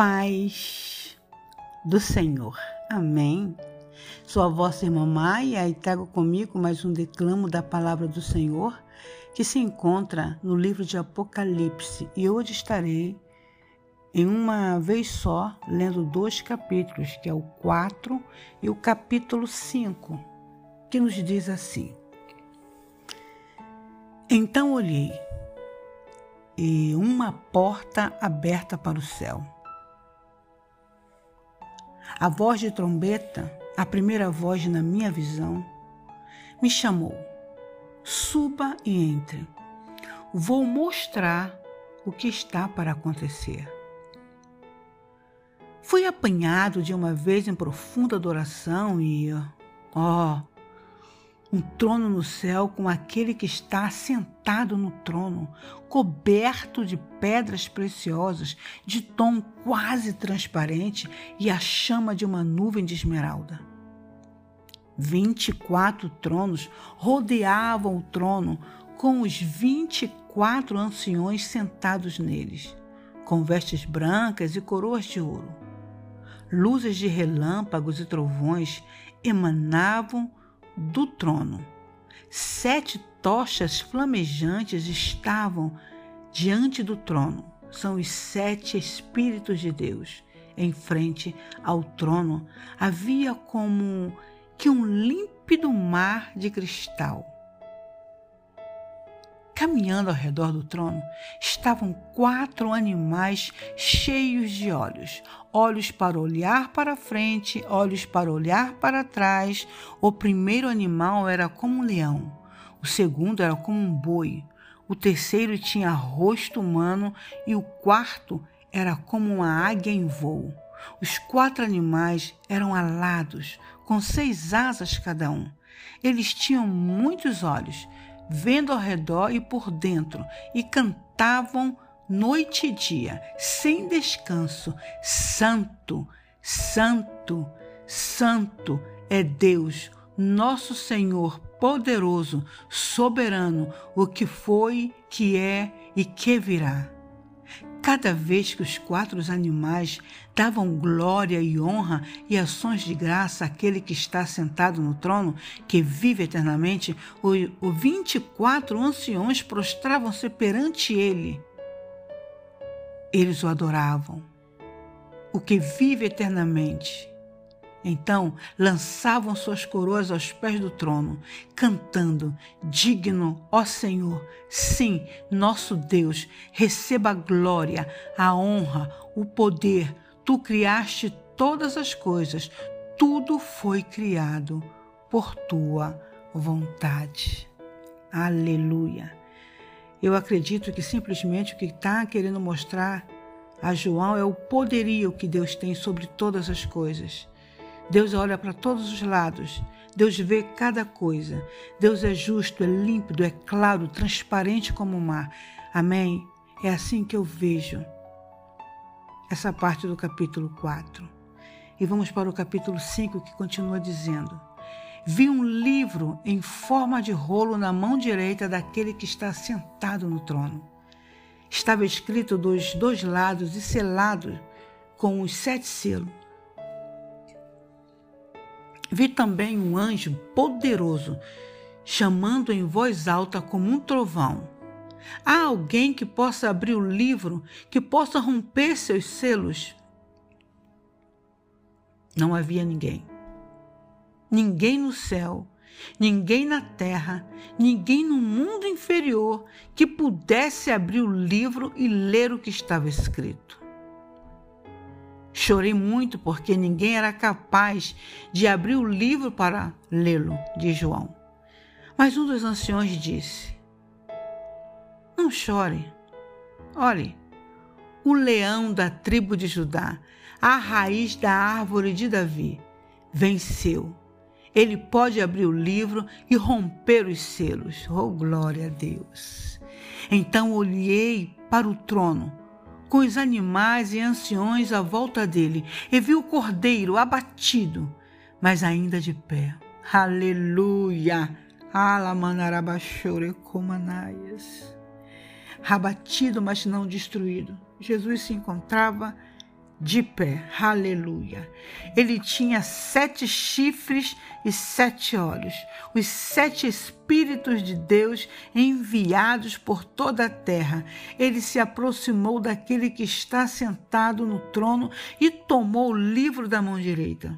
paz do Senhor. Amém. Sou a vossa irmã Maia e trago comigo mais um declamo da palavra do Senhor que se encontra no livro de Apocalipse e hoje estarei em uma vez só lendo dois capítulos, que é o 4 e o capítulo 5, que nos diz assim: Então olhei e uma porta aberta para o céu. A voz de trombeta, a primeira voz na minha visão, me chamou: suba e entre. Vou mostrar o que está para acontecer. Fui apanhado de uma vez em profunda adoração e, oh, um trono no céu com aquele que está sentado no trono, coberto de pedras preciosas, de tom quase transparente e a chama de uma nuvem de esmeralda. Vinte e quatro tronos rodeavam o trono, com os vinte e quatro anciões sentados neles, com vestes brancas e coroas de ouro. Luzes de relâmpagos e trovões emanavam do trono. Sete tochas flamejantes estavam diante do trono. São os sete Espíritos de Deus. Em frente ao trono havia como que um límpido mar de cristal. Caminhando ao redor do trono estavam quatro animais cheios de olhos, olhos para olhar para frente, olhos para olhar para trás. O primeiro animal era como um leão, o segundo era como um boi, o terceiro tinha rosto humano e o quarto era como uma águia em voo. Os quatro animais eram alados, com seis asas cada um. Eles tinham muitos olhos, vendo ao redor e por dentro, e cantavam noite e dia, sem descanso: Santo, Santo, Santo é Deus, nosso Senhor poderoso, soberano, o que foi, que é e que virá. Cada vez que os quatro animais davam glória e honra e ações de graça àquele que está sentado no trono, que vive eternamente, os 24 anciões prostravam-se perante ele eles o adoravam, o que vive eternamente. Então lançavam suas coroas aos pés do trono, cantando: Digno, ó Senhor, sim, nosso Deus, receba a glória, a honra, o poder. Tu criaste todas as coisas, tudo foi criado por tua vontade. Aleluia. Eu acredito que simplesmente o que está querendo mostrar a João é o poderio que Deus tem sobre todas as coisas. Deus olha para todos os lados, Deus vê cada coisa. Deus é justo, é límpido, é claro, transparente como o mar. Amém? É assim que eu vejo essa parte do capítulo 4. E vamos para o capítulo 5 que continua dizendo: vi um livro em forma de rolo na mão direita daquele que está sentado no trono. Estava escrito dos dois lados e selado com os sete selos. Vi também um anjo poderoso chamando em voz alta como um trovão. Há alguém que possa abrir o livro, que possa romper seus selos? Não havia ninguém ninguém no céu, ninguém na terra, ninguém no mundo inferior que pudesse abrir o livro e ler o que estava escrito. Chorei muito porque ninguém era capaz de abrir o livro para lê-lo, diz João. Mas um dos anciões disse: Não chore. Olhe, o leão da tribo de Judá, a raiz da árvore de Davi, venceu ele pode abrir o livro e romper os selos. Oh, glória a Deus! Então olhei para o trono, com os animais e anciões à volta dele, e vi o cordeiro abatido, mas ainda de pé. Aleluia! Abatido, mas não destruído. Jesus se encontrava de pé. Aleluia. Ele tinha sete chifres e sete olhos, os sete Espíritos de Deus enviados por toda a terra. Ele se aproximou daquele que está sentado no trono e tomou o livro da mão direita.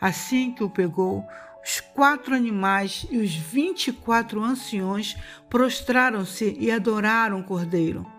Assim que o pegou, os quatro animais e os vinte e quatro anciões prostraram-se e adoraram o Cordeiro.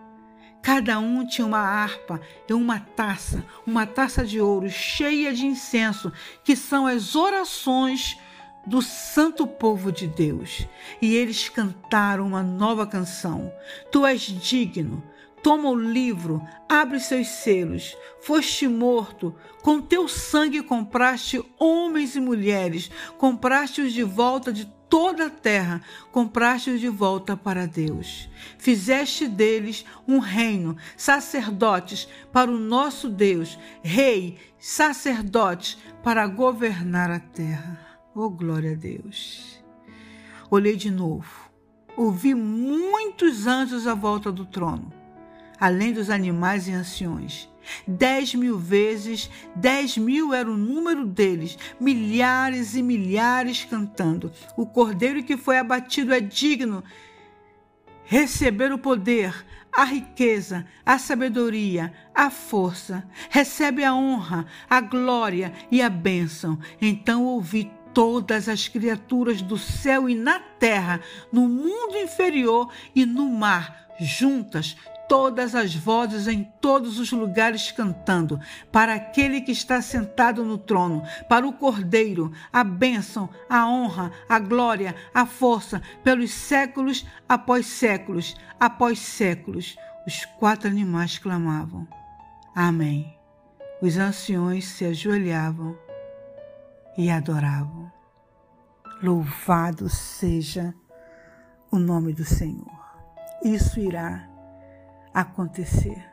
Cada um tinha uma harpa e uma taça, uma taça de ouro cheia de incenso, que são as orações do santo povo de Deus. E eles cantaram uma nova canção. Tu és digno. Toma o livro, abre seus selos. Foste morto, com teu sangue compraste homens e mulheres, compraste-os de volta de toda a terra, compraste-os de volta para Deus. Fizeste deles um reino, sacerdotes para o nosso Deus, rei, sacerdotes para governar a terra. Oh, glória a Deus. Olhei de novo. Ouvi muitos anjos à volta do trono, além dos animais e anciões Dez mil vezes, dez mil era o número deles, milhares e milhares cantando. O cordeiro que foi abatido é digno receber o poder, a riqueza, a sabedoria, a força, recebe a honra, a glória e a bênção. Então ouvi todas as criaturas do céu e na terra, no mundo inferior e no mar, juntas, todas as vozes em todos os lugares cantando, para aquele que está sentado no trono, para o Cordeiro, a bênção, a honra, a glória, a força, pelos séculos após séculos, após séculos. Os quatro animais clamavam: Amém. Os anciões se ajoelhavam e adoravam. Louvado seja o nome do Senhor. Isso irá acontecer.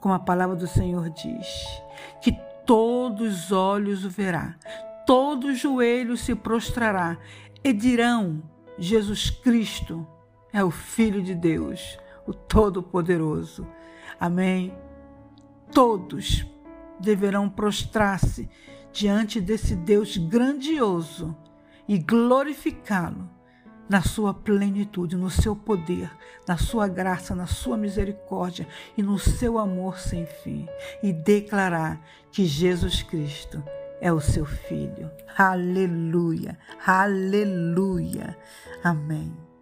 Como a palavra do Senhor diz, que todos os olhos o verá, todo joelho se prostrará e dirão: Jesus Cristo é o Filho de Deus, o Todo-Poderoso. Amém. Todos deverão prostrar-se diante desse Deus grandioso e glorificá-lo na sua plenitude, no seu poder, na sua graça, na sua misericórdia e no seu amor sem fim, e declarar que Jesus Cristo é o seu filho. Aleluia, aleluia. Amém.